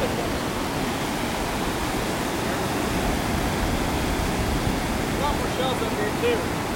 A lot more shells up here too.